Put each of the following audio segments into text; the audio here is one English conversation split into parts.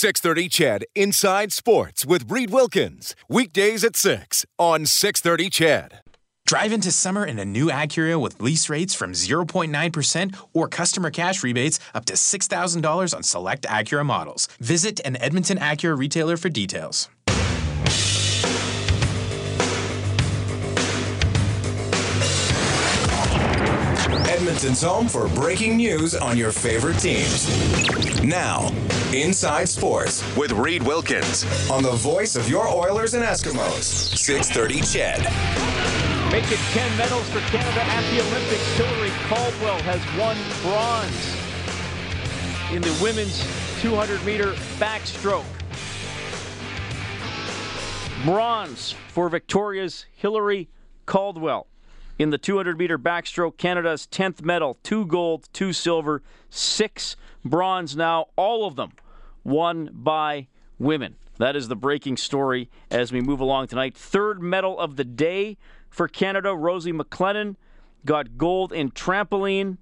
630 CHED Inside Sports with Reid Wilkins. Weekdays at 6 on 630 CHED. Drive into summer in a new Acura with lease rates from 0.9% or customer cash rebates up to $6,000 on select Acura models. Visit an Edmonton Acura retailer for details. Edmonton's home for breaking news on your favorite teams. Now, Inside Sports with Reid Wilkins on the voice of your Oilers and Eskimos, 630 CHED. Make it 10 medals for Canada at the Olympics. Hilary Caldwell has won bronze in the women's 200 meter backstroke. Bronze for Victoria's Hilary Caldwell in the 200 meter backstroke, Canada's 10th medal, two gold, two silver, six bronze now, all of them won by women. That is the breaking story as we move along tonight. Third medal of the day for Canada, Rosie MacLennan got gold in trampoline,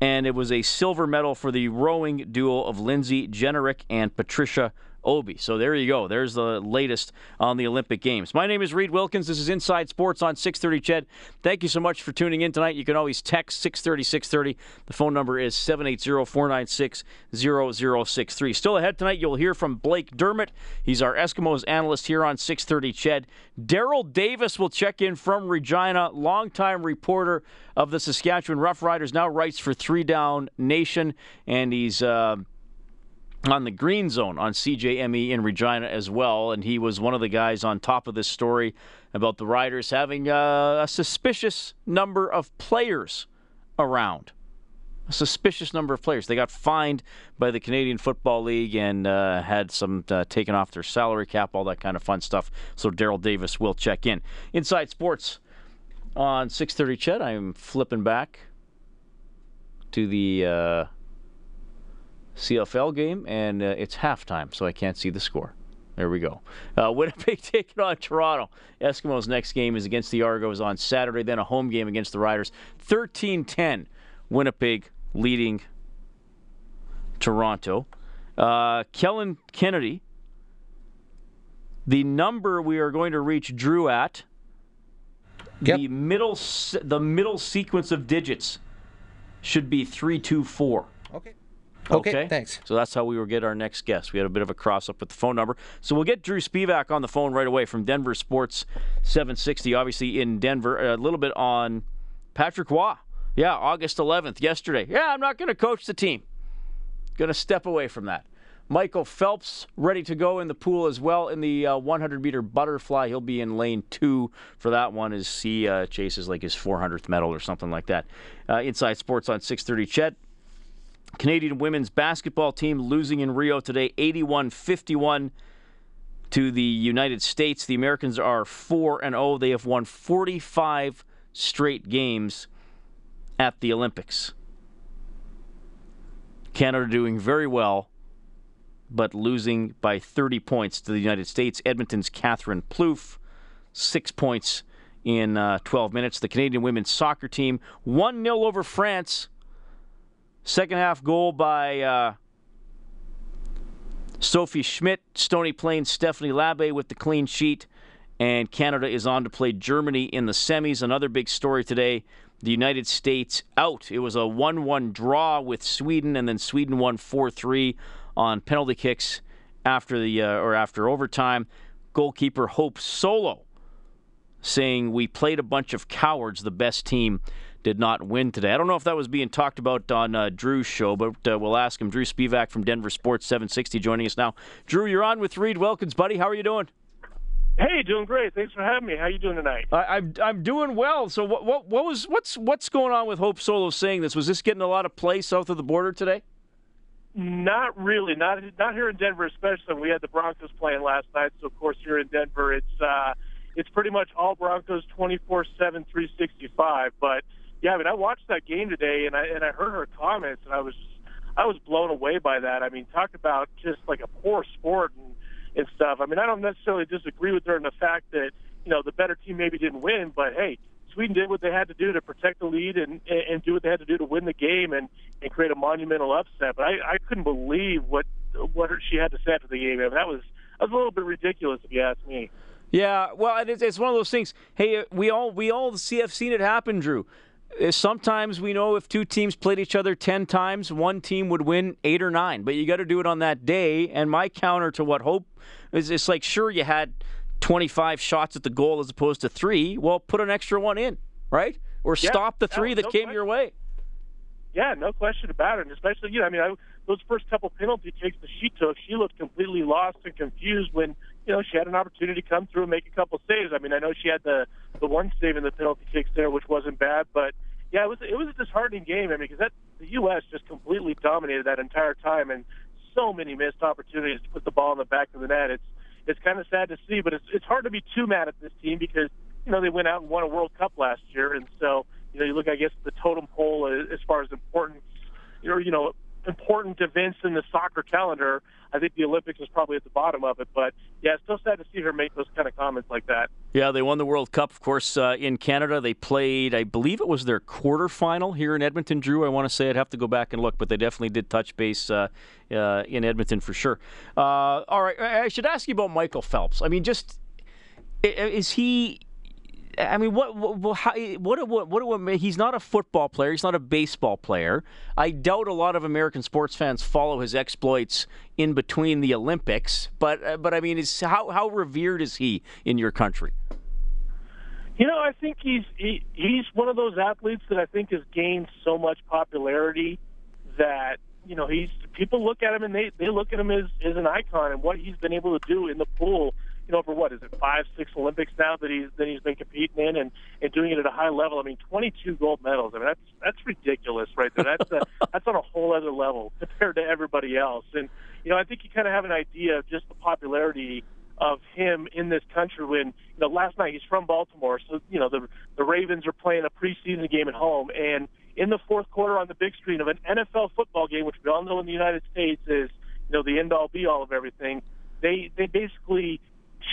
and it was a silver medal for the rowing duo of Lindsay Jennerich and Patricia Obee. So there you go. There's the latest on the Olympic Games. My name is Reid Wilkins. This is Inside Sports on 630 CHED. Thank you so much for tuning in tonight. You can always text 630 630. The phone number is 780 496 0063. Still ahead tonight, you'll hear from Blake Dermott. He's our Eskimos analyst here on 630 CHED. Darrell Davis will check in from Regina, longtime reporter of the Saskatchewan Roughriders, now writes for Three Down Nation, and he's. Uh, on the green zone on CJME in Regina as well. And he was one of the guys on top of this story about the Riders having uh, a suspicious number of players around. A suspicious number of players. They got fined by the Canadian Football League and uh, had some uh, taken off their salary cap, all that kind of fun stuff. So Darrell Davis will check in. Inside Sports on 6:30. CHED, I'm flipping back to the uh, CFL game, and uh, it's halftime, so I can't see the score. There we go. Uh, Winnipeg taking on Toronto. Eskimos' next game is against the Argos on Saturday, then a home game against the Riders. 13 10, Winnipeg leading Toronto. Uh, Kellen Kennedy, the number we are going to reach Drew at, yep. the middle the middle sequence of digits should be 324. Okay. Okay, okay, thanks. So that's how we will get our next guest. We had a bit of a cross up with the phone number. So we'll get Drew Spivak on the phone right away from Denver Sports 760, obviously in Denver. A little bit on Patrick Roy. Yeah, August 11th, yesterday. Yeah, I'm not going to coach the team. Going to step away from that. Michael Phelps ready to go in the pool as well in the uh, 100 meter butterfly. He'll be in lane two for that one as he uh, chases like his 400th medal or something like that. Uh, Inside Sports on 6:30. CHED Canadian women's basketball team losing in Rio today 81 51 to the United States. The Americans are 4 and 0. They have won 45 straight games at the Olympics. Canada doing very well, but losing by 30 points to the United States. Edmonton's Catherine Plouffe, six points in uh, 12 minutes. The Canadian women's soccer team 1 0 over France Second half goal by uh, Sophie Schmidt, Stony Plains, Stephanie Labbe with the clean sheet. And Canada is on to play Germany in the semis. Another big story today the United States out. It was a 1 1 draw with Sweden, and then Sweden won 4 3 on penalty kicks after the uh, or after overtime. Goalkeeper Hope Solo saying we played a bunch of cowards, the best team did not win today. I don't know if that was being talked about on uh, Drew's show, but uh, we'll ask him. Drew Spivak from Denver Sports 760 joining us now. Drew, you're on with Reid Wilkins, buddy. How are you doing? Hey, doing great. Thanks for having me. How are you doing tonight? I, am I'm, I'm doing well. So what, what what was what's what's going on with Hope Solo saying this? Was this getting a lot of play south of the border today? Not really. Not not here in Denver, especially. We had the Broncos playing last night, so of course here in Denver, it's uh, it's pretty much all Broncos 24/7, 365. But yeah, I mean, I watched that game today, and I and I heard her comments, and I was I was blown away by that. I mean, talk about just like a poor sport and and stuff. I mean, I don't necessarily disagree with her in the fact that you know the better team maybe didn't win, but hey, Sweden did what they had to do to protect the lead and and do what they had to do to win the game and and create a monumental upset. But I I couldn't believe what what she had to say after the game. I mean, that was that was a little bit ridiculous, if you ask me. Yeah, well, it's, it's one of those things. Hey, we all we all see have seen it happen, Drew. Uh, sometimes we know if two teams played each other 10 times, one team would win eight or nine, but you got to do it on that day. And my counter to what Hope is it's like, sure, you had 25 shots at the goal as opposed to three. Well, put an extra one in, right? Or yeah, stop the three no, that no came question. your way. Yeah, no question about it. And especially, you know, I mean, I, those first couple penalty kicks that she took, she looked completely lost and confused when, you know, she had an opportunity to come through and make a couple saves. I mean, I know she had the the one save in the penalty kicks there, which wasn't bad, but yeah, it was it was a disheartening game. I mean, because that the U.S. just completely dominated that entire time, and so many missed opportunities to put the ball in the back of the net. It's it's kind of sad to see, but it's it's hard to be too mad at this team because you know they went out and won a World Cup last year, and so you know you look I guess the totem pole as far as importance, or you know important events in the soccer calendar. I think the Olympics is probably at the bottom of it. But yeah, it's still sad to see her make those kind of comments like that. Yeah, they won the World Cup, of course, uh, in Canada. They played, I believe it was their quarterfinal here in Edmonton. Drew, I want to say I'd have to go back and look, but they definitely did touch base uh, uh, in Edmonton for sure. Uh, all right, I should ask you about Michael Phelps. I mean, just is he I mean, what what what what, what, what he's not a football player. He's not a baseball player. I doubt a lot of American sports fans follow his exploits in between the Olympics. But uh, but I mean, is how how revered is he in your country? You know, I think he's he, he's one of those athletes that I think has gained so much popularity that you know he's people look at him and they they look at him as as an icon and what he's been able to do in the pool you know, over what is it, five, six Olympics now that he's that he's been competing in and and doing it at a high level. I mean, 22 gold medals. I mean, that's that's ridiculous right there. That's uh, a, that's on a whole other level compared to everybody else. And you know, I think you kind of have an idea of just the popularity of him in this country. When you know, last night he's from Baltimore, so you know the the Ravens are playing a preseason game at home, and in the fourth quarter on the big screen of an NFL football game, which we all know in the United States is you know the end all be all of everything. They they basically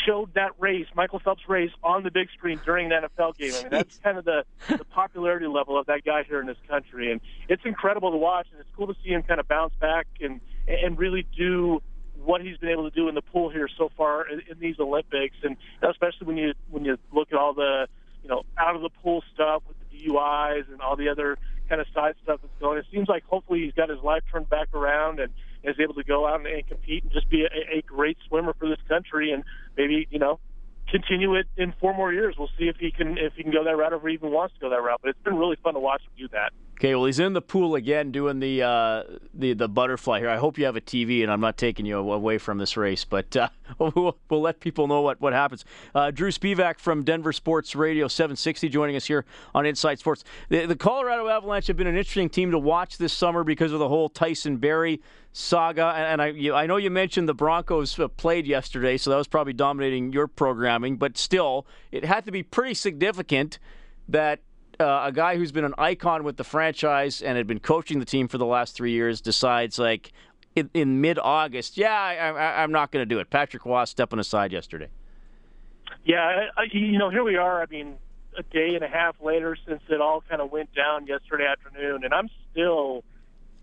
showed that race, Michael Phelps race, on the big screen during an NFL game. I mean, that's kind of the, the popularity level of that guy here in this country, and it's incredible to watch. And it's cool to see him kind of bounce back and and really do what he's been able to do in the pool here so far in, in these Olympics, and especially when you when you look at all the you know out of the pool stuff with the DUIs and all the other kind of side stuff that's going. It seems like hopefully he's got his life turned back around and is able to go out and, and compete and just be a, a great swimmer for this country and maybe you know continue it in four more years. We'll see if he can if he can go that route or if he even wants to go that route. But it's been really fun to watch him do that. Okay, well he's in the pool again doing the uh, the the butterfly here. I hope you have a TV and I'm not taking you away from this race, but uh, we'll, we'll, let people know what what happens. Uh, Drew Spivak from Denver Sports Radio 760 joining us here on Inside Sports. The, the Colorado Avalanche have been an interesting team to watch this summer because of the whole Tyson Barrie saga. And, I, you, I know you mentioned the Broncos uh, played yesterday, so that was probably dominating your programming. But still, it had to be pretty significant that uh, a guy who's been an icon with the franchise and had been coaching the team for the last three years decides, like, in, in mid August, yeah, I, am not going to do it. Patrick Roy stepping aside yesterday. Yeah, I, you know, here we are. I mean, a day and a half later since it all kind of went down yesterday afternoon, and I'm still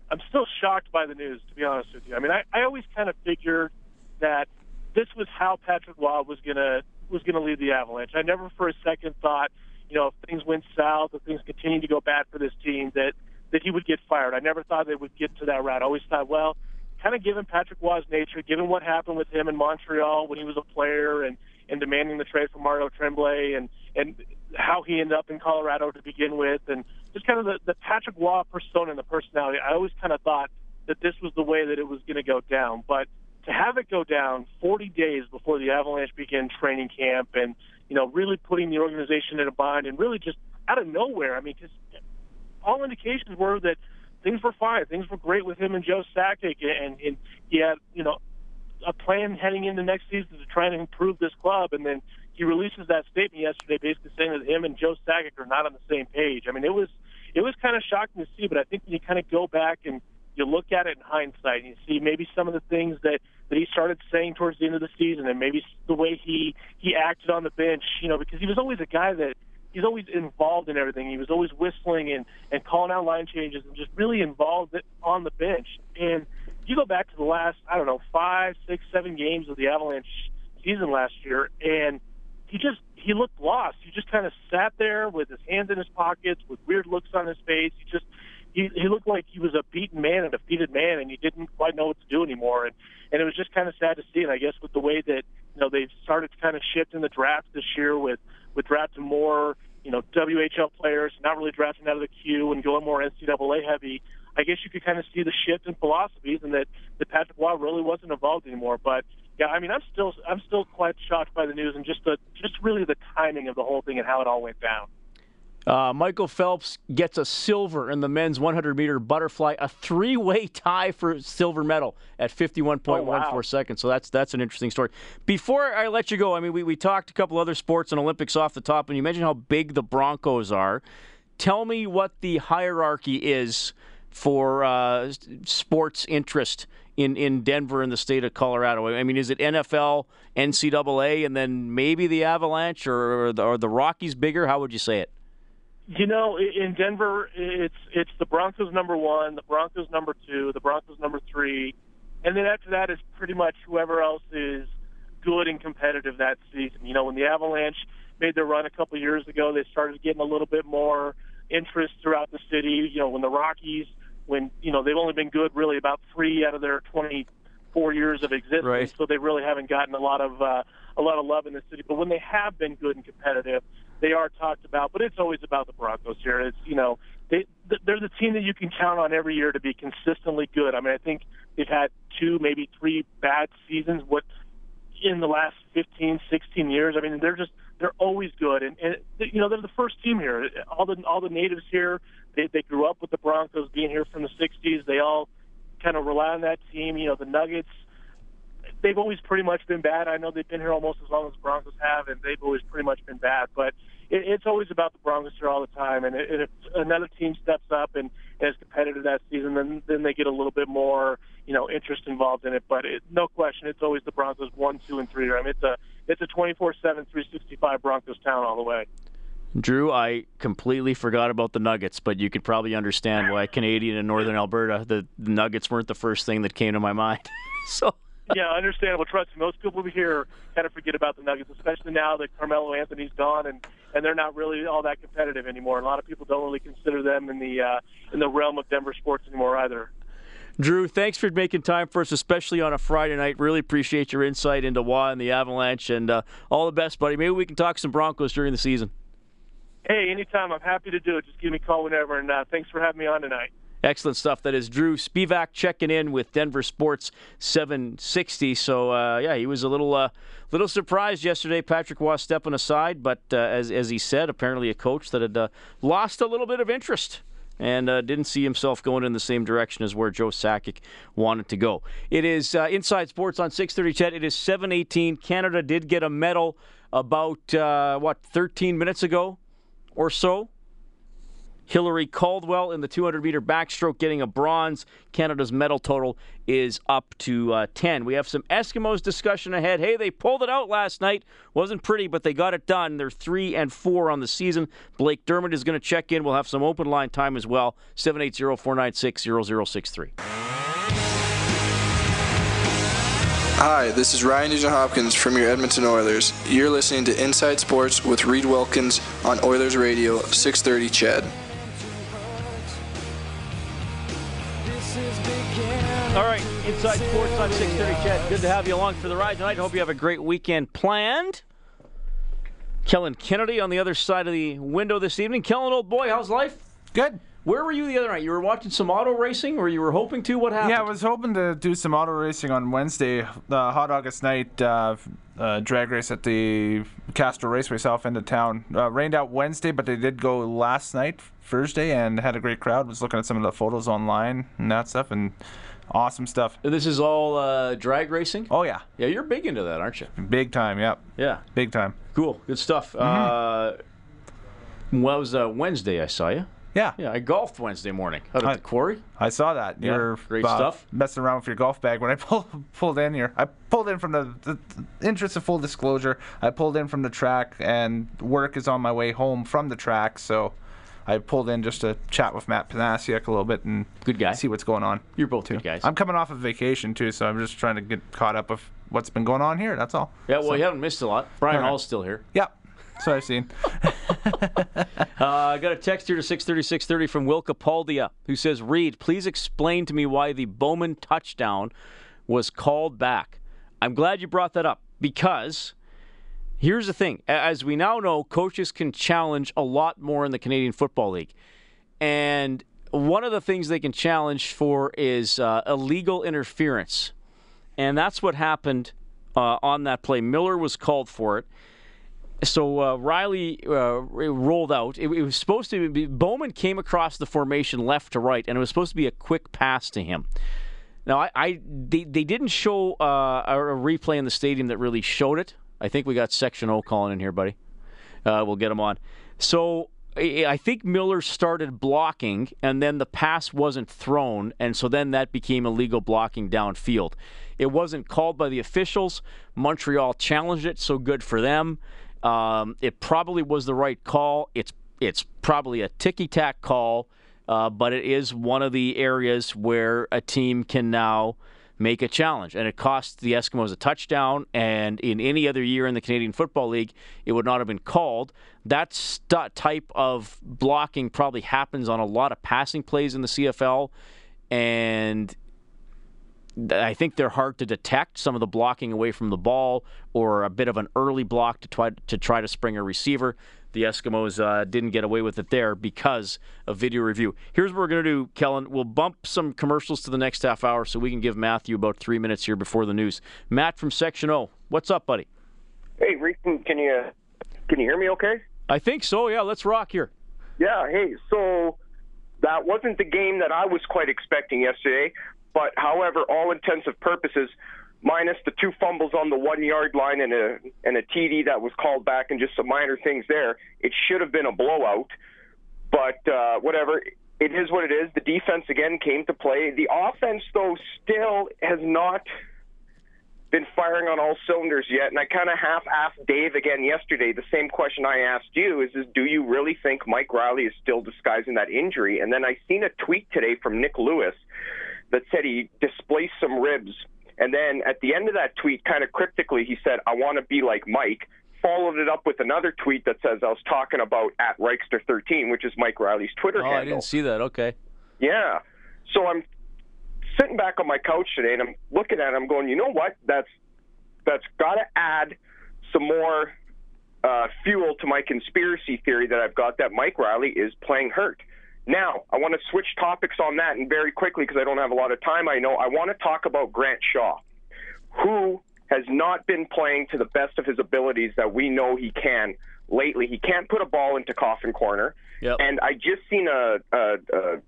I'm still shocked by the news, to be honest with you. I mean, I, I always kind of figured that this was how Patrick Roy was gonna was gonna lead the Avalanche. I never for a second thought, you know, if things went south, if things continued to go bad for this team, that that he would get fired. I never thought they would get to that route. I always thought, well, kind of given Patrick Roy's nature, given what happened with him in Montreal when he was a player and and demanding the trade for Mario Tremblay and and how he ended up in Colorado to begin with, and just kind of the, the Patrick Roy persona and the personality. I always kind of thought that this was the way that it was going to go down, but to have it go down 40 days before the Avalanche began training camp, and you know, really putting the organization in a bind, and really just out of nowhere. I mean, because all indications were that things were fine, things were great with him and Joe Sakic, and, and he had you know a plan heading into next season to try and improve this club, and then he releases that statement yesterday, basically saying that him and Joe Sakic are not on the same page. I mean, it was it was kind of shocking to see, but I think when you kind of go back and you look at it in hindsight, and you see maybe some of the things that that he started saying towards the end of the season, and maybe the way he he acted on the bench, you know, because he was always a guy that he's always involved in everything. He was always whistling and and calling out line changes and just really involved on the bench and you go back to the last, I don't know, five, six, seven games of the Avalanche season last year, and he just he looked lost. He just kind of sat there with his hands in his pockets, with weird looks on his face. He just he, he looked like he was a beaten man, a defeated man, and he didn't quite know what to do anymore. And and it was just kind of sad to see. And I guess with the way that you know they've started to kind of shift in the draft this year with with drafting more you know WHL players, not really drafting out of the queue and going more NCAA heavy. I guess you could kind of see the shift in philosophies, and that that Patrick Roy really wasn't involved anymore. But yeah, I mean, I'm still I'm still quite shocked by the news and just the just really the timing of the whole thing and how it all went down. Uh, Michael Phelps gets a silver in the men's 100 meter butterfly, a three way tie for silver medal at 51.14 oh, wow. seconds. So that's that's an interesting story. Before I let you go, I mean, we, we talked a couple other sports and Olympics off the top, and you mentioned how big the Broncos are. Tell me what the hierarchy is for uh, sports interest in, in Denver and the state of Colorado? I mean, is it NFL, NCAA, and then maybe the Avalanche or, or the, or the Rockies bigger? How would you say it? You know, in Denver, it's it's the Broncos number one, the Broncos number two, the Broncos number three, and then after that is pretty much whoever else is good and competitive that season. You know, when the Avalanche made their run a couple years ago, they started getting a little bit more interest throughout the city. You know, when the Rockies, when you know they've only been good really about three out of their 24 years of existence, right. so they really haven't gotten a lot of uh, a lot of love in the city. But when they have been good and competitive, they are talked about, but it's always about the Broncos here. It's you know they they're the team that you can count on every year to be consistently good. I mean, I think they've had two, maybe three bad seasons. What in the last 15, 16 years? I mean, they're just they're always good, and, and you know they're the first team here. All the all the natives here, they they grew up with the Broncos, being here from the '60s. They all kind of rely on that team. You know, the Nuggets they've always pretty much been bad. I know they've been here almost as long as the Broncos have, and they've always pretty much been bad. But it, it's always about the Broncos here all the time. And if another team steps up and, and is competitive that season, then then they get a little bit more, you know, interest involved in it. But it, no question, it's always the Broncos one, two, and three. I mean, it's a it's a 24/7, 365 Broncos town all the way. Drew, I completely forgot about the Nuggets, but you could probably understand why Canadian and Northern Alberta, the, the Nuggets weren't the first thing that came to my mind. so yeah, understandable. Trust me, most people here kind of forget about the Nuggets, especially now that Carmelo Anthony's gone and and they're not really all that competitive anymore. A lot of people don't really consider them in the uh, in the realm of Denver sports anymore either. Drew, thanks for making time for us, especially on a Friday night. Really appreciate your insight into why and the Avalanche, and uh, all the best, buddy. Maybe we can talk some Broncos during the season. Hey, anytime. I'm happy to do it. Just give me a call whenever, and uh, thanks for having me on tonight. Excellent stuff. That is Drew Spivak checking in with Denver Sports 760. So uh, yeah, he was a little uh, little surprised yesterday. Patrick was stepping aside, but uh, as as he said, apparently a coach that had uh, lost a little bit of interest and uh, didn't see himself going in the same direction as where Joe Sakic wanted to go. It is uh, Inside Sports on 6:30. CHED. It is 7:18. Canada did get a medal about what 13 minutes ago or so Hilary Caldwell in the 200 meter backstroke getting a bronze. Canada's medal total is up to uh, 10. We have some Eskimos discussion ahead. Hey, they pulled it out last night. Wasn't pretty, but they got it done. They're 3 and 4 on the season. Blake Dermott is going to check in. We'll have some open line time as well. 780 496 0063. Hi, this is Ryan Nugent Hopkins from your Edmonton Oilers. You're listening to Inside Sports with Reid Wilkins on Oilers Radio 630 CHED. All right, Inside Sports on 630 CHED. Good to have you along for the ride tonight. Hope you have a great weekend planned. Kellen Kennedy on the other side of the window this evening. Kellen, old boy, how's life? Good. Where were you the other night? You were watching some auto racing, or you were hoping to? What happened? Yeah, I was hoping to do some auto racing on Wednesday, the hot August night uh, uh, drag race at the Castrol Raceway south end of town. Uh, rained out Wednesday, but they did go last night, Thursday, and had a great crowd. Was looking at some of the photos online and that stuff, and Awesome stuff. This is all uh, drag racing? Oh, yeah. Yeah, you're big into that, aren't you? Big time, yep. Yeah. Big time. Cool. Good stuff. Mm-hmm. Uh, well, it was uh, Wednesday I saw you. Yeah. Yeah, I golfed Wednesday morning out at the quarry. I saw that. Yeah, You're great uh, stuff. Messing around with your golf bag. When I pulled pulled in here, I pulled in from the, the, the, interest of full disclosure. I pulled in from the track, and work is on my way home from the track. So I pulled in just to chat with Matt Panasiak a little bit and good guy. see what's going on. You're both too. good guys. I'm coming off of vacation too, so I'm just trying to get caught up with what's been going on here. That's all. Yeah, well, so, you haven't missed a lot. Brian Hall's still here. Yep. So I've seen. uh, I got a text here to 630 from Will Capaldia who says, Reid, please explain to me why the Bowman touchdown was called back. I'm glad you brought that up because here's the thing. As we now know, coaches can challenge a lot more in the Canadian Football League. And one of the things they can challenge for is uh, illegal interference. And that's what happened uh, on that play. Miller was called for it so uh, Reilly uh, rolled out. It, it, was supposed to be Bowman came across the formation left to right, and it was supposed to be a quick pass to him. Now, I, I they, they didn't show uh, a, replay in the stadium that really showed it. I think we got Section O calling in here, buddy. Uh, we'll get him on. So I think Miller started blocking, and then the pass wasn't thrown, and so then that became illegal blocking downfield. It wasn't called by the officials. Montreal challenged it, so good for them. Um, it probably was the right call. It's it's probably a ticky tack call, uh, but it is one of the areas where a team can now make a challenge, and it cost the Eskimos a touchdown. And in any other year in the Canadian Football League, it would not have been called. That st- type of blocking probably happens on a lot of passing plays in the CFL, and I think they're hard to detect some of the blocking away from the ball or a bit of an early block to try to try to spring a receiver. The Eskimos uh, didn't get away with it there because of video review. Here's what we're going to do, Kellen. We'll bump some commercials to the next half hour so we can give Matthew about three minutes here before the news. Matt from Section O, what's up, buddy? Hey, Rick, can you can you hear me? Okay. I think so. Yeah, let's rock here. Yeah. Hey, so that wasn't the game that I was quite expecting yesterday. But however, all intensive purposes, minus the two fumbles on the one yard line and a and a TD that was called back and just some minor things there, it should have been a blowout. But uh, whatever, it is what it is. The defense again came to play. The offense, though, still has not been firing on all cylinders yet. And I kind of half asked Dave again yesterday the same question I asked you: is, is do you really think Mike Reilly is still disguising that injury? And then I seen a tweet today from Nick Lewis that said he displaced some ribs. And then at the end of that tweet, kind of cryptically, he said, I want to be like Mike. Followed it up with another tweet that says, I was talking about at Reichster13, which is Mike Reilly's Twitter oh, handle. I didn't see that. Okay. Yeah. So I'm sitting back on my couch today and I'm looking at it. I'm going, you know what? That's that's got to add some more uh, fuel to my conspiracy theory that I've got that Mike Riley is playing hurt. Now, I want to switch topics on that and very quickly because I don't have a lot of time. I know I want to talk about Grant Shaw, who has not been playing to the best of his abilities that we know he can lately. He can't put a ball into coffin corner. Yep. And I just seen a, a, a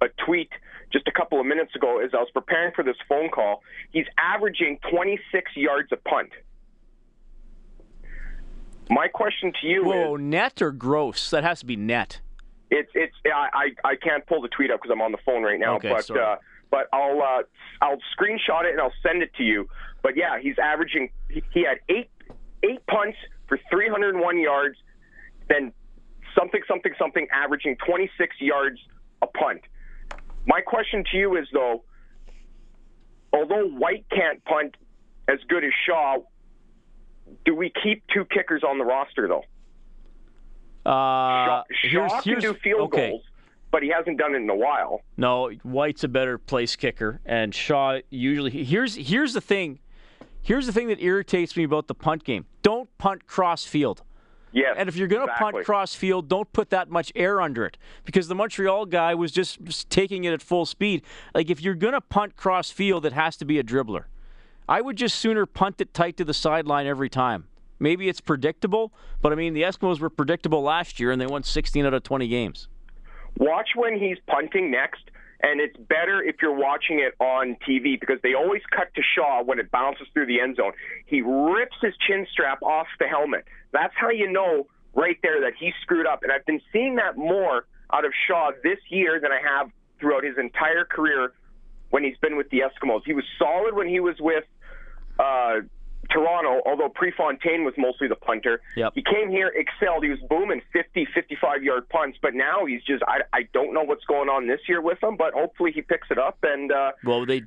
a tweet just a couple of minutes ago as I was preparing for this phone call. He's averaging 26 yards a punt. My question to you Whoa, is net or gross? That has to be net. It's it's I I can't pull the tweet up because I'm on the phone right now. Okay, but sorry. uh, but I'll uh, I'll screenshot it and I'll send it to you. But yeah, he's averaging. He, he had eight eight punts for 301 yards, then something something something averaging 26 yards a punt. My question to you is though, although Whyte can't punt as good as Shaw, do we keep two kickers on the roster though? Uh, Shaw, Shaw here's, can do field okay. goals, but he hasn't done it in a while. No, Whyte's a better place kicker, and Shaw usually. Here's here's the thing. Here's the thing that irritates me about the punt game. Don't punt cross field. Yes, And if you're going to exactly. punt cross field, don't put that much air under it because the Montreal guy was just, just taking it at full speed. Like if you're going to punt cross field, it has to be a dribbler. I would just sooner punt it tight to the sideline every time. Maybe it's predictable, but I mean the Eskimos were predictable last year and they won 16 out of 20 games. Watch when he's punting next, and it's better if you're watching it on TV because they always cut to Shaw when it bounces through the end zone. He rips his chin strap off the helmet. That's how you know right there that he screwed up. And I've been seeing that more out of Shaw this year than I have throughout his entire career when he's been with the Eskimos. He was solid when he was with uh, Toronto, although Prefontaine was mostly the punter. Yep. He came here, excelled. He was booming 50, 55 yard punts, but now he's just, I, I don't know what's going on this year with him, but hopefully he picks it up. And uh, Well, they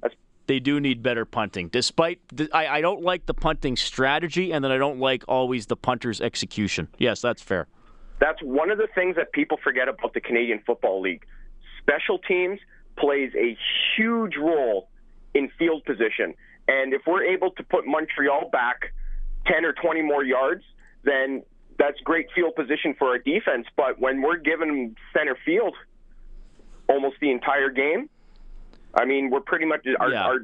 they do need better punting. Despite, I, I don't like the punting strategy, and then I don't like always the punter's execution. Yes, that's fair. that's one of the things that people forget about the Canadian Football League. Special teams plays a huge role in field position. And if we're able to put Montreal back 10 or 20 more yards, then that's great field position for our defense. But when we're given center field almost the entire game, I mean, we're pretty much our, Yeah. our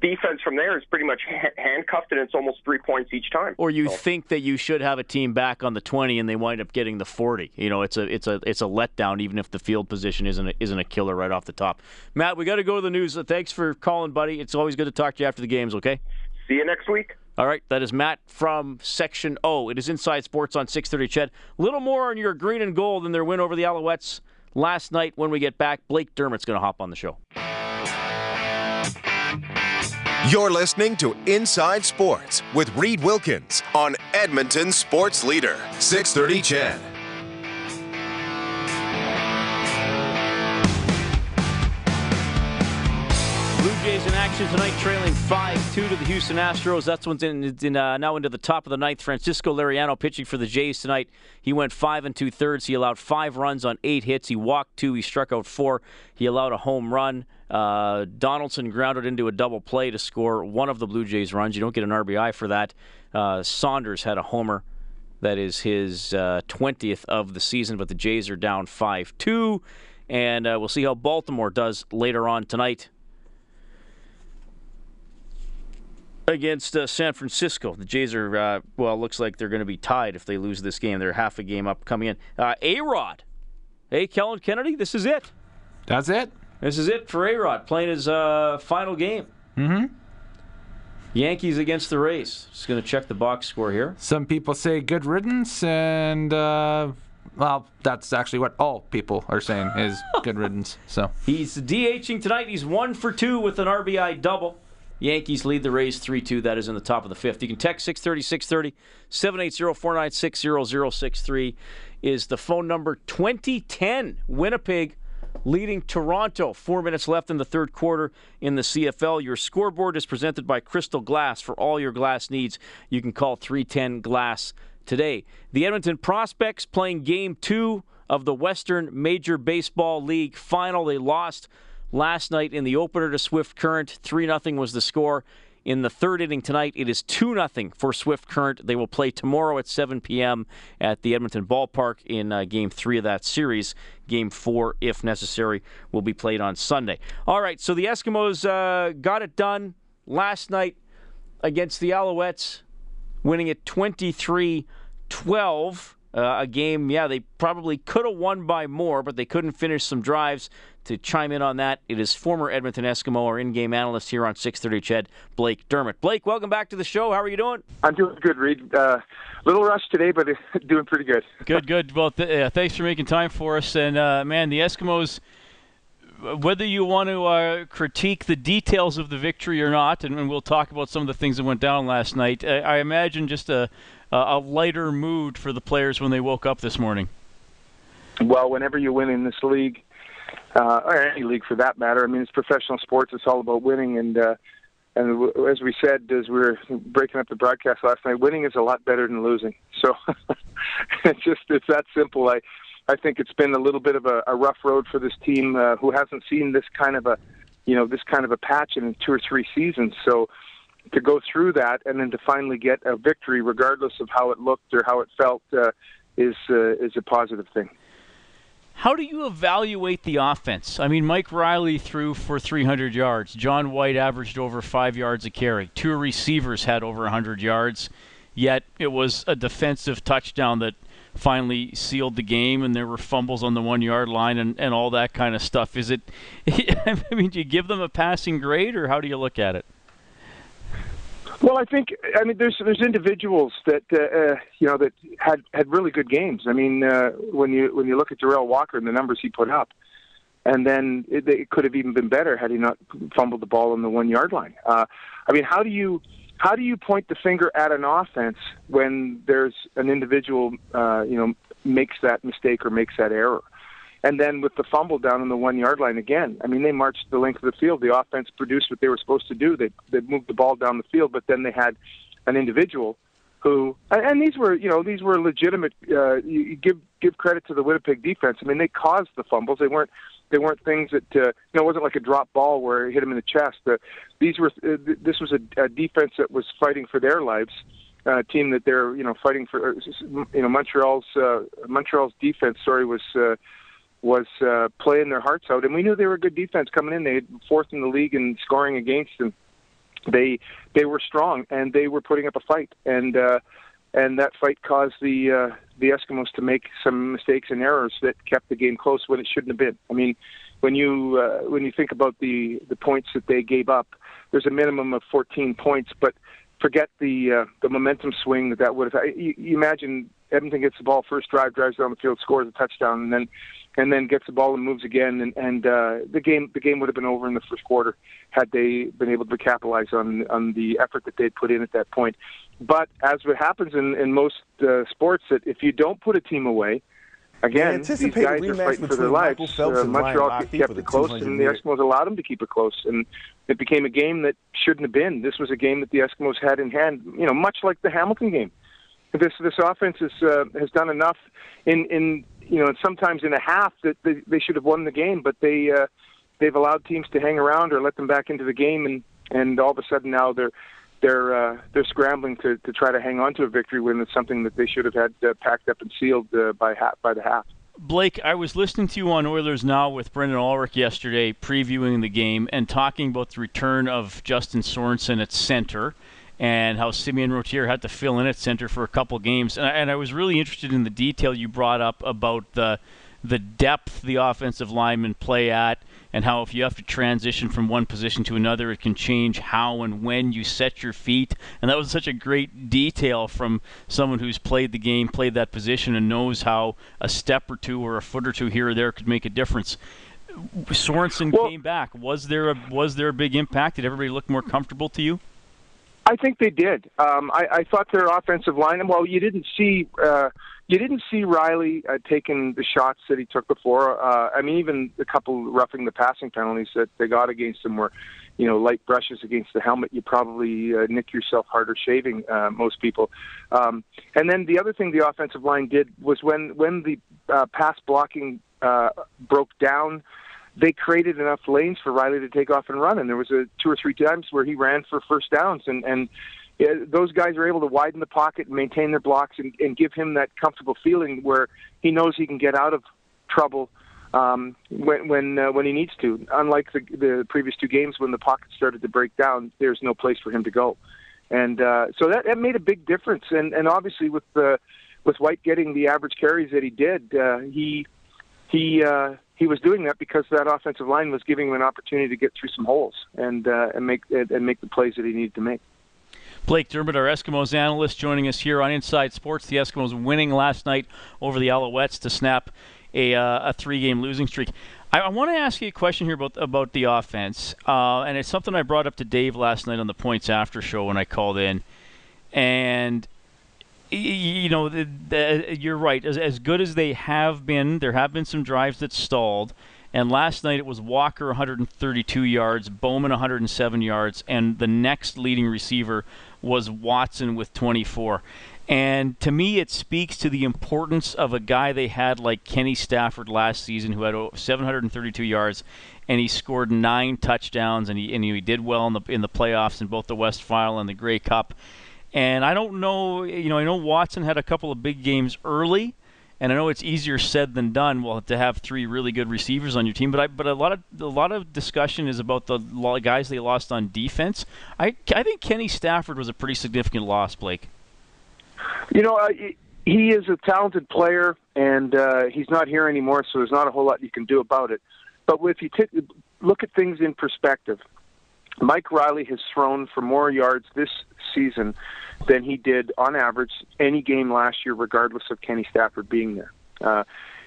defense from there is pretty much handcuffed, and it's almost three points each time. Or you So- think that you should have a team back on the twenty, and they wind up getting the forty. You know, it's a it's a it's a letdown, even if the field position isn't a, isn't a killer right off the top. Matt, we got to go to the news. Uh, thanks for calling, buddy. It's always good to talk to you after the games. Okay. See you next week. All right, that is Matt from Section O. It is Inside Sports on 6:30. CHED, a little more on your green and gold than their win over the Alouettes last night. When we get back, Blake Dermott's going to hop on the show. You're listening to Inside Sports with Reid Wilkins on Edmonton Sports Leader, 630 CHED. Blue Jays in action tonight, trailing 5 2 to the Houston Astros. That's one's in, in, uh, now into the top of the ninth. Francisco Liriano pitching for the Jays tonight. He went five and two thirds. He allowed five runs on eight hits. He walked two. He struck out four. He allowed a home run. Uh, Donaldson grounded into a double play to score one of the Blue Jays runs. You don't get an RBI for that. Uh, Saunders had a homer. That is his uh, 20th of the season, but the Jays are down 5 2. And uh, we'll see how Baltimore does later on tonight against uh, San Francisco. The Jays are, uh, well, looks like they're going to be tied if they lose this game. They're half a game up coming in. A Rod. Hey, Kellen Kennedy, this is it. That's it. This is it for A Rod playing his uh, final game. Mm-hmm. Yankees against the Rays. Just going to check the box score here. Some people say good riddance, and uh, well, that's actually what all people are saying is good riddance. So He's DHing tonight. He's one for two with an RBI double. Yankees lead the Rays 3 2. That is in the top of the fifth. You can text 630 630 780 496 0063 is the phone number 2010. Winnipeg leading Toronto. Four minutes left in the third quarter in the CFL. Your scoreboard is presented by Crystal Glass. For all your glass needs, you can call 310 Glass today. The Edmonton Prospects playing game two of the Western Major Baseball League final. They lost last night in the opener to Swift Current. 3 0 was the score. In the third inning tonight, it is 2 0 for Swift Current. They will play tomorrow at 7 p.m. at the Edmonton Ballpark in uh, game three of that series. Game four, if necessary, will be played on Sunday. All right, so the Eskimos uh, got it done last night against the Alouettes, winning it 23 12. Uh, a game, yeah, they probably could have won by more, but they couldn't finish some drives. To chime in on that, it is former Edmonton Eskimo, our in-game analyst here on 6:30 CHED, Blake Dermott. Blake, welcome back to the show. How are you doing? I'm doing good, Reid. Uh, little rushed today, but doing pretty good. Good, good. Well, th- uh, thanks for making time for us. And uh, man, the Eskimos. Whether you want to uh, critique the details of the victory or not, and, and we'll talk about some of the things that went down last night. I, I imagine just a a lighter mood for the players when they woke up this morning. Well, whenever you win in this league, uh, or any league for that matter, I mean, it's professional sports. It's all about winning, and uh, and w- as we said, as we were breaking up the broadcast last night, winning is a lot better than losing. So it's just it's that simple. I I think it's been a little bit of a, a rough road for this team uh, who hasn't seen this kind of a you know this kind of a patch in two or three seasons. So to go through that and then to finally get a victory, regardless of how it looked or how it felt, uh, is uh, is a positive thing. How do you evaluate the offense? I mean, Mike Reilly threw for 300 yards. John White averaged over five yards a carry. Two receivers had over 100 yards. Yet it was a defensive touchdown that finally sealed the game, and there were fumbles on the one yard line and, and all that kind of stuff. Is it? I mean, do you give them a passing grade, or how do you look at it? Well, I think I mean there's there's individuals that uh, uh, you know that had had really good games. I mean, uh, when you when you look at Derel Walker and the numbers he put up, and then it, it could have even been better had he not fumbled the ball on the one yard line. Uh, I mean, how do you how do you point the finger at an offense when there's an individual, uh, you know, makes that mistake or makes that error? And then with the fumble down on the one yard line again, I mean, they marched the length of the field. The offense produced what they were supposed to do. They they moved the ball down the field, but then they had an individual who, and these were, you know, these were legitimate. Uh, you give give credit to the Winnipeg defense. I mean, they caused the fumbles. They weren't they weren't things that uh, you know it wasn't like a drop ball where it hit him in the chest. Uh, these were uh, this was a, a defense that was fighting for their lives. Uh, team that they're you know fighting for. Uh, you know Montreal's uh, Montreal's defense. Sorry was. Uh, was uh, playing their hearts out, and we knew they were a good defense coming in. They had fourth in the league in scoring against, and they they were strong and they were putting up a fight, and uh, and that fight caused the uh, the Eskimos to make some mistakes and errors that kept the game close when it shouldn't have been. I mean, when you uh, when you think about the the points that they gave up, there's a minimum of 14 points, but forget the uh, the momentum swing that that would have. You, you imagine Edmonton gets the ball first drive, drives down the field, scores a touchdown, and then and then gets the ball and moves again, and, and uh, the game the game would have been over in the first quarter had they been able to capitalize on on the effort that they'd put in at that point. But as what happens in in most uh, sports, that if you don't put a team away, again these guys are fighting for their lives. Uh, Montreal kept it close, and the Eskimos allowed them to keep it close, and it became a game that shouldn't have been. This was a game that the Eskimos had in hand, you know, much like the Hamilton game. This this offense has uh, has done enough in in you know, sometimes in a half that they, they should have won the game, but they uh, they've allowed teams to hang around or let them back into the game, and and all of a sudden now they're they're uh, they're scrambling to to try to hang on to a victory when it's something that they should have had uh, packed up and sealed uh, by half by the half. Blake, I was listening to you on Oilers Now with Brendan Ulrich yesterday, previewing the game and talking about the return of Justin Sorensen at center and how Simeon Rotier had to fill in at center for a couple games. And I, and I was really interested in the detail you brought up about the the depth the offensive linemen play at, and how if you have to transition from one position to another, it can change how and when you set your feet. And that was such a great detail from someone who's played the game, played that position, and knows how a step or two or a foot or two here or there could make a difference. Sorensen well, came back. Was there a was there a big impact? Did everybody look more comfortable to you? I think they did. Um, I, I thought their offensive line. Well, you didn't see uh, you didn't see Reilly uh, taking the shots that he took before. Uh, I mean, even a couple roughing the passing penalties that they got against him were, you know, light brushes against the helmet. You probably uh, nick yourself harder shaving. Uh, most people. Um, and then the other thing the offensive line did was when when the uh, pass blocking uh, broke down they created enough lanes for Reilly to take off and run. And there was a two or three times where he ran for first downs, and and yeah, those guys are able to widen the pocket and maintain their blocks and, and give him that comfortable feeling where he knows he can get out of trouble um, when when uh, when he needs to. Unlike the, the previous two games when the pocket started to break down, there's no place for him to go, and uh, so that, that made a big difference. And and obviously with the with White getting the average carries that he did, uh, he he uh, he was doing that because that offensive line was giving him an opportunity to get through some holes and uh, and make and make the plays that he needed to make. Blake Dermott, our Eskimos analyst, joining us here on Inside Sports. The Eskimos winning last night over the Alouettes to snap a, uh, a three-game losing streak. I, I want to ask you a question here about about the offense, uh, and it's something I brought up to Dave last night on the Points After Show when I called in, and you know, the, the, you're right. As, as good as they have been, there have been some drives that stalled. And last night it was Walker 132 yards, Bowman 107 yards, and the next leading receiver was Watson with 24. And to me, it speaks to the importance of a guy they had like Kenny Stafford last season, who had 732 yards, and he scored nine touchdowns, and he and he did well in the in the playoffs in both the West Final and the Grey Cup. And I don't know, you know, I know Watson had a couple of big games early, and I know it's easier said than done. Well, to have three really good receivers on your team, but I, but a lot of a lot of discussion is about the guys they lost on defense. I I think Kenny Stafford was a pretty significant loss, Blake. You know, he is a talented player, and uh, he's not here anymore, so there's not a whole lot you can do about it. But if you t- look at things in perspective, Mike Reilly has thrown for more yards this season than he did on average any game last year, regardless of Kenny Stafford being there. Uh,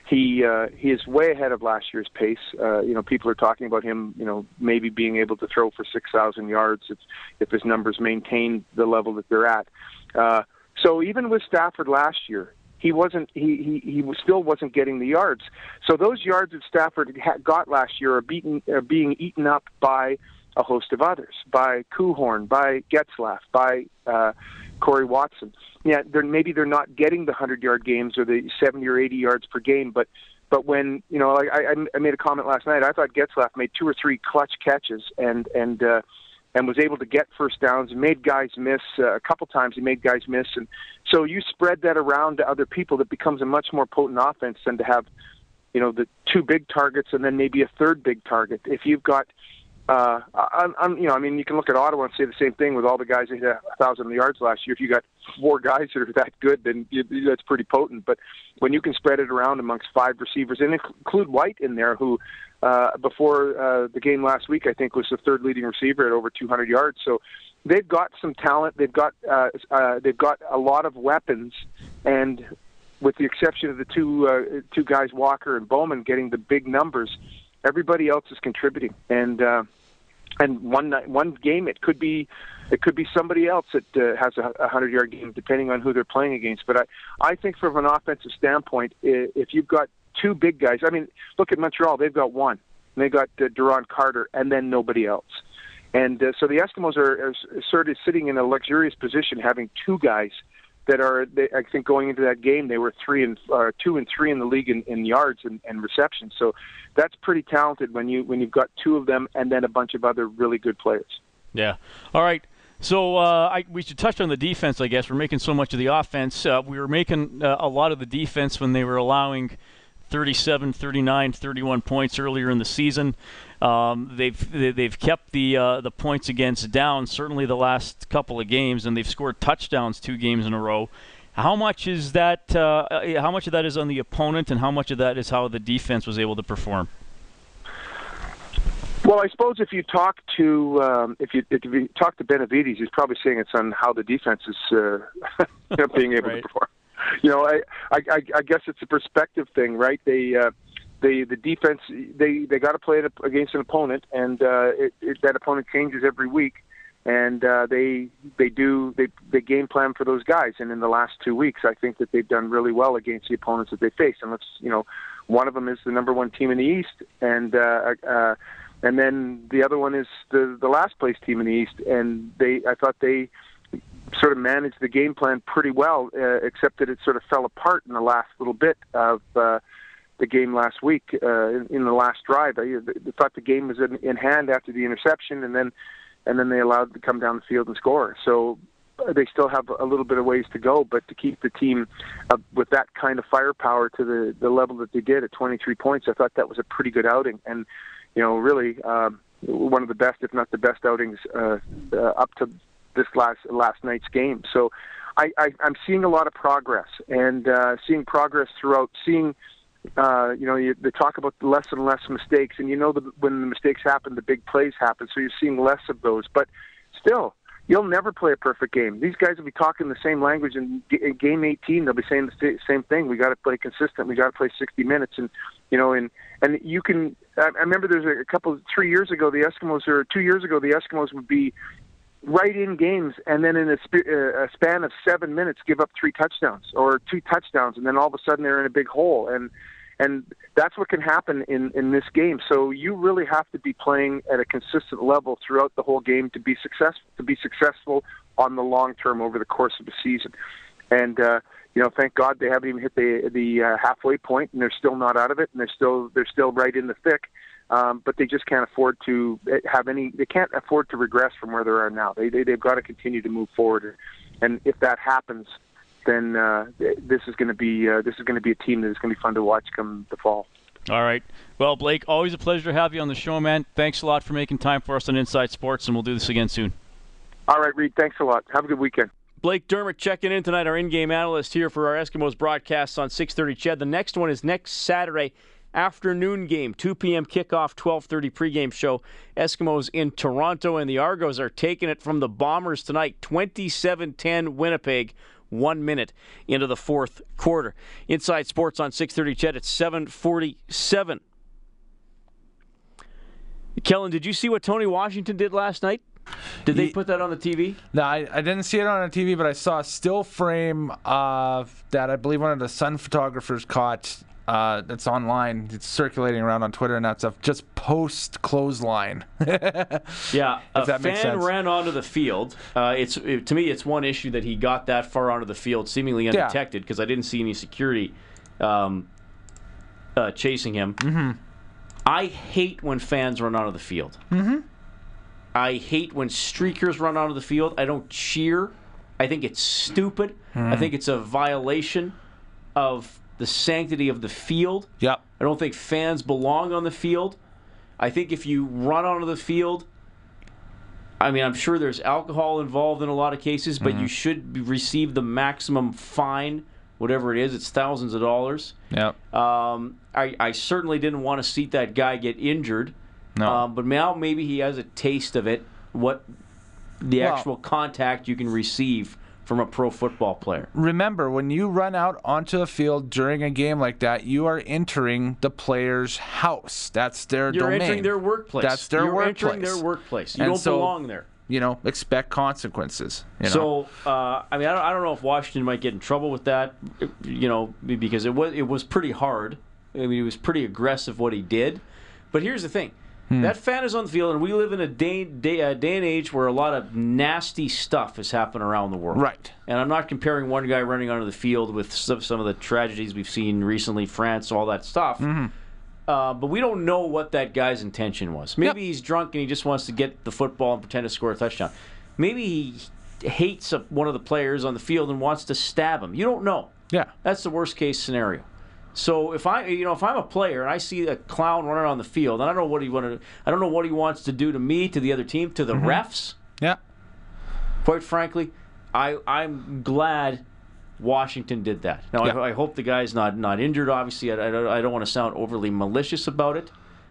he uh, he is way ahead of last year's pace. Uh, you know, people are talking about him, you know, maybe being able to throw for 6,000 yards if if his numbers maintain the level that they're at. Uh, so even with Stafford last year, he wasn't he he, he still wasn't getting the yards. So those yards that Stafford got last year are beaten are being eaten up by a host of others, by Coehoorn, by Getzlaf, by uh, Cory Watson. Yeah, they're maybe they're not getting the hundred yard games or the seventy or eighty yards per game, but but when you know, like I, I made a comment last night, I thought Getzlaf made two or three clutch catches and and uh, and was able to get first downs and made guys miss uh, a couple times. He made guys miss, and so you spread that around to other people. That becomes a much more potent offense than to have, you know, the two big targets and then maybe a third big target. If you've got uh, I'm, I'm, you know, I mean, you can look at Ottawa and say the same thing with all the guys that hit a thousand yards last year. If you got four guys that are that good, then you, that's pretty potent. But when you can spread it around amongst five receivers and include Whyte in there, who uh, before uh, the game last week, I think was the third leading receiver at over 200 yards. So they've got some talent. They've got uh, uh, they've got a lot of weapons, and with the exception of the two uh, two guys, Walker and Bowman, getting the big numbers, everybody else is contributing. And uh, and one one game it could be it could be somebody else that uh, has a, a hundred yard game depending on who they're playing against. But I I think from an offensive standpoint, if you've got two big guys, I mean, look at Montreal, they've got one, they got uh, Duron Carter, and then nobody else. And uh, so the Eskimos are, are sort of sitting in a luxurious position, having two guys that are. They, I think going into that game, they were three and uh, two and three in the league in, in yards and, and receptions. So that's pretty talented when you when you've got two of them and then a bunch of other really good players. Yeah. All right. So uh, I, we should touch on the defense, I guess. We're making so much of the offense. Uh, we were making uh, a lot of the defense when they were allowing 37, 39, 31 points earlier in the season. Um, they've they've kept the uh, the points against down certainly the last couple of games, and they've scored touchdowns two games in a row. How much is that? Uh, uh, how much of that is on the opponent, and how much of that is how the defense was able to perform? Well, I suppose if you talk to um, if you if you talk to Benevides, he's probably saying it's on how the defense is uh, being able right. to perform. You know, I, I I guess it's a perspective thing, right? They uh, the the defense they they got to play it against an opponent, and uh, it, it, that opponent changes every week, and uh, they they do they they game plan for those guys. And in the last two weeks, I think that they've done really well against the opponents that they face. And let's you know, one of them is the number one team in the East, and uh, uh, and then the other one is the the last place team in the East. And they I thought they sort of managed the game plan pretty well, uh, except that it sort of fell apart in the last little bit of. Uh, the game last week uh, in, in the last drive. I, I thought the game was in, in hand after the interception, and then and then they allowed to come down the field and score. So uh, they still have a little bit of ways to go, but to keep the team uh, with that kind of firepower to the the level that they did at 23 points, I thought that was a pretty good outing, and you know really um, one of the best, if not the best outings uh, uh, up to this last last night's game. So. I, I, I'm seeing a lot of progress and uh, seeing progress throughout. Seeing uh, you know, you, they talk about less and less mistakes, and you know that when the mistakes happen, the big plays happen. So you're seeing less of those. But still, you'll never play a perfect game. These guys will be talking the same language in, in game 18. They'll be saying the same thing. We got to play consistent. We got to play 60 minutes, and you know, and and you can. I remember there's a couple three years ago, the Eskimos or two years ago, the Eskimos would be right in games and then in a, sp- uh, a span of seven minutes give up three touchdowns or two touchdowns and then all of a sudden they're in a big hole. And and that's what can happen in in this game. So you really have to be playing at a consistent level throughout the whole game to be successful to be successful on the long term over the course of the season. And uh you know thank god they haven't even hit the the uh, halfway point and they're still not out of it and they're still they're still right in the thick um, but they just can't afford to have any. They can't afford to regress from where they are now. They, they they've got to continue to move forward, and if that happens, then uh, this is going to be uh, this is going to be a team that is going to be fun to watch come the fall. All right. Well, Blake, always a pleasure to have you on the show, man. Thanks a lot for making time for us on Inside Sports, and we'll do this again soon. All right, Reid. Thanks a lot. Have a good weekend. Blake Dermott checking in tonight, our in-game analyst here for our Eskimos broadcasts on 6:30. CHED. The next one is next Saturday afternoon game, 2 p.m. kickoff, 12:30 pregame show. Eskimos in Toronto and the Argos are taking it from the Bombers tonight, 27-10 Winnipeg. one minute into the fourth quarter. Inside Sports on 6:30. CHED at 7:47. Kellen, did you see what Tony Washington did last night? Did they put that on the TV? No, I, I didn't see it on the TV, but I saw a still frame of that I believe one of the Sun photographers caught. Uh, that's online. It's circulating around on Twitter and that stuff. Just post clothesline. yeah, a that fan makes sense. ran onto the field. Uh, it's it, to me, it's one issue that he got that far onto the field, seemingly undetected, because I didn't see any security um, uh, chasing him. Mm-hmm. I hate when fans run onto the field. Mm-hmm. I hate when streakers run onto the field. I don't cheer. I think it's stupid. I Mm. think it's a violation of the sanctity of the field. Yep. I don't think fans belong on the field. I think if you run onto the field, I mean, I'm sure there's alcohol involved in a lot of cases, but Mm-hmm. you should be, receive the maximum fine, whatever it is. It's thousands of dollars. Yep. Um, I, I certainly didn't want to see that guy get injured. No. Um, but now maybe he has a taste of it, what the Well- actual contact you can receive from a pro football player. Remember, when you run out onto a field during a game like that, you are entering the player's house. That's their You're domain. entering their workplace. That's their You're workplace. entering their workplace. You And don't so, belong there. You know, expect consequences. You know? So uh, I mean, I don't, I don't know if Washington might get in trouble with that, you know, because it was it was pretty hard. I mean, it was pretty aggressive what he did. But here's the thing: Hmm. that fan is on the field, and we live in a day, day, uh, day and age where a lot of nasty stuff is happening around the world. Right. And I'm not comparing one guy running onto the field with some, some of the tragedies we've seen recently, France, all that stuff. Mm-hmm. Uh, but we don't know what that guy's intention was. Maybe he's drunk and he just wants to get the football and pretend to score a touchdown. Maybe he hates a, one of the players on the field and wants to stab him. You don't know. Yeah. That's the worst case scenario. So if I, you know, if I'm a player and I see a clown running on the field, and I don't know what he wanted, I don't know what he wants to do to me, to the other team, to the mm-hmm. refs. Yeah. Quite frankly, I I'm glad Washington did that. Now Yeah. I, I hope the guy's not not injured. Obviously, I, I don't, I don't want to sound overly malicious about it,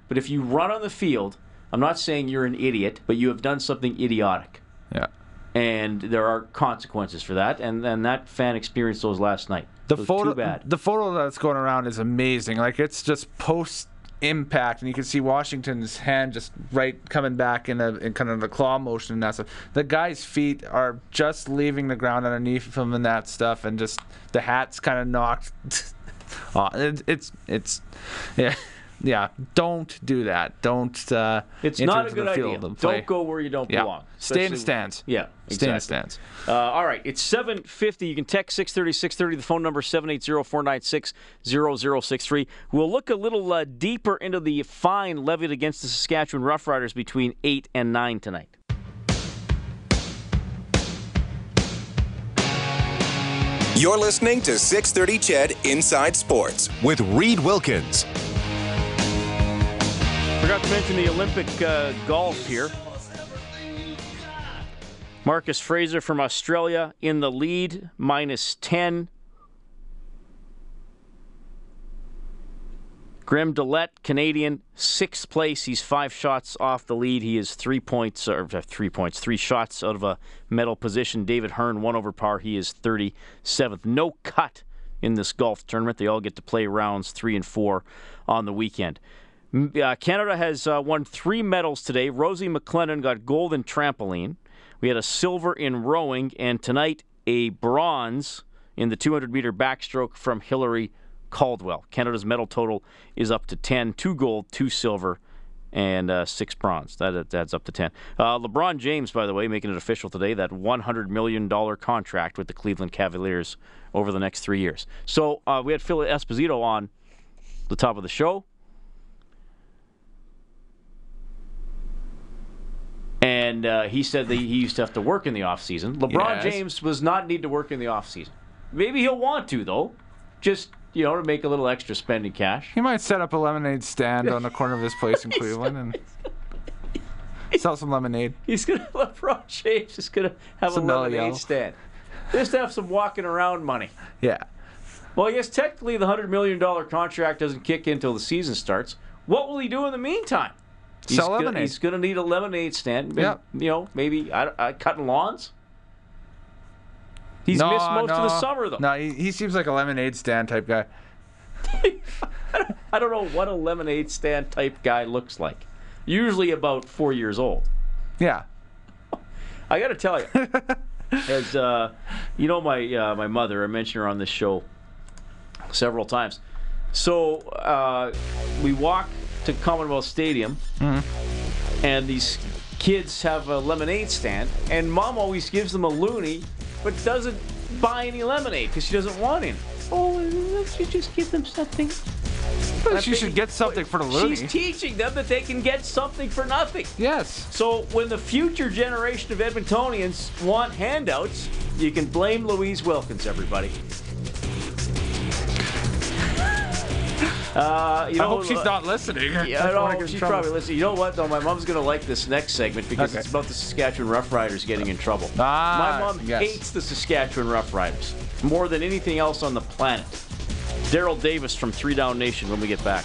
but if you run on the field, I'm not saying you're an idiot, but you have done something idiotic, Yeah. and there are consequences for that. And and that fan experienced those last night. The was photo, too bad. the photo that's going around is amazing. Like it's just post impact, and you can see Washington's hand just right coming back in a in kind of the claw motion and that stuff. The guy's feet are just leaving the ground underneath him and that stuff, and just the hat's kind of knocked. oh, it, it's it's yeah. Yeah, don't do that. Don't. Uh, It's enter not a good the idea. field and play. Don't go where you don't Yeah. belong. Stay in the stands. Yeah, Stay in the stands. Uh, all right, it's 750. You can text 630 630. The phone number 780 496 0063. We'll look a little uh, deeper into the fine levied against the Saskatchewan Roughriders between 8 and 9 tonight. You're listening to 630 CHED Inside Sports with Reid Wilkins. Forgot to mention the Olympic uh, golf here. Marcus Fraser from Australia in the lead, minus 10. Graham DeLaet, Canadian, sixth place. He's five shots off the lead. He is three points, or uh, three points, three shots out of a medal position. David Hearn, one over par. He is 37th. No cut in this golf tournament. They all get to play rounds three and four on the weekend. Uh, Canada has uh, won three medals today. Rosie MacLennan got gold in trampoline. We had a silver in rowing, and tonight a bronze in the 200 meter backstroke from Hilary Caldwell. Canada's medal total is up to 10 two gold, two silver, and uh, six bronze. That adds up to 10. Uh, LeBron James, by the way, making it official today that $100 million contract with the Cleveland Cavaliers over the next three years. So uh, we had Phil Esposito on the top of the show. And uh, he said that he used to have to work in the offseason. LeBron Yes. James does not need to work in the offseason. Maybe he'll want to, though. Just, you know, to make a little extra spending cash. He might set up a lemonade stand on the corner of his place in Cleveland and sell some lemonade. He's to, LeBron James is going to have Some a lemonade Yellow. stand. Just have some walking around money. Yeah. Well, I guess technically the $100 million contract doesn't kick in until the season starts. What will he do in the meantime? He's Sell gonna, lemonade. He's going to need a lemonade stand. Maybe, Yeah. You know, maybe I, I, cutting lawns. He's no, missed most no. of the summer, though. No, he, he seems like a lemonade stand type guy. I don't know what a lemonade stand type guy looks like. Usually about four years old. Yeah. I got to tell you, as uh, you know, my uh, my mother, I mentioned her on this show several times. So uh, we walk to Commonwealth Stadium, Mm-hmm. and these kids have a lemonade stand, and mom always gives them a loonie, but doesn't buy any lemonade because she doesn't want any. Oh, let's you just give them something. But you should get something for the loonie. She's teaching them that they can get something for nothing. yes. So when the future generation of Edmontonians want handouts, you can blame Louise Wilkins, everybody. Uh, you I hope she's not listening. Yeah, I don't wanna know, get in she's trouble. probably listening. You know what, though? My mom's going to like this next segment because Okay. it's about the Saskatchewan Roughriders getting in trouble. Ah, My mom yes. hates the Saskatchewan Roughriders more than anything else on the planet. Darrell Davis from Three Down Nation when we get back.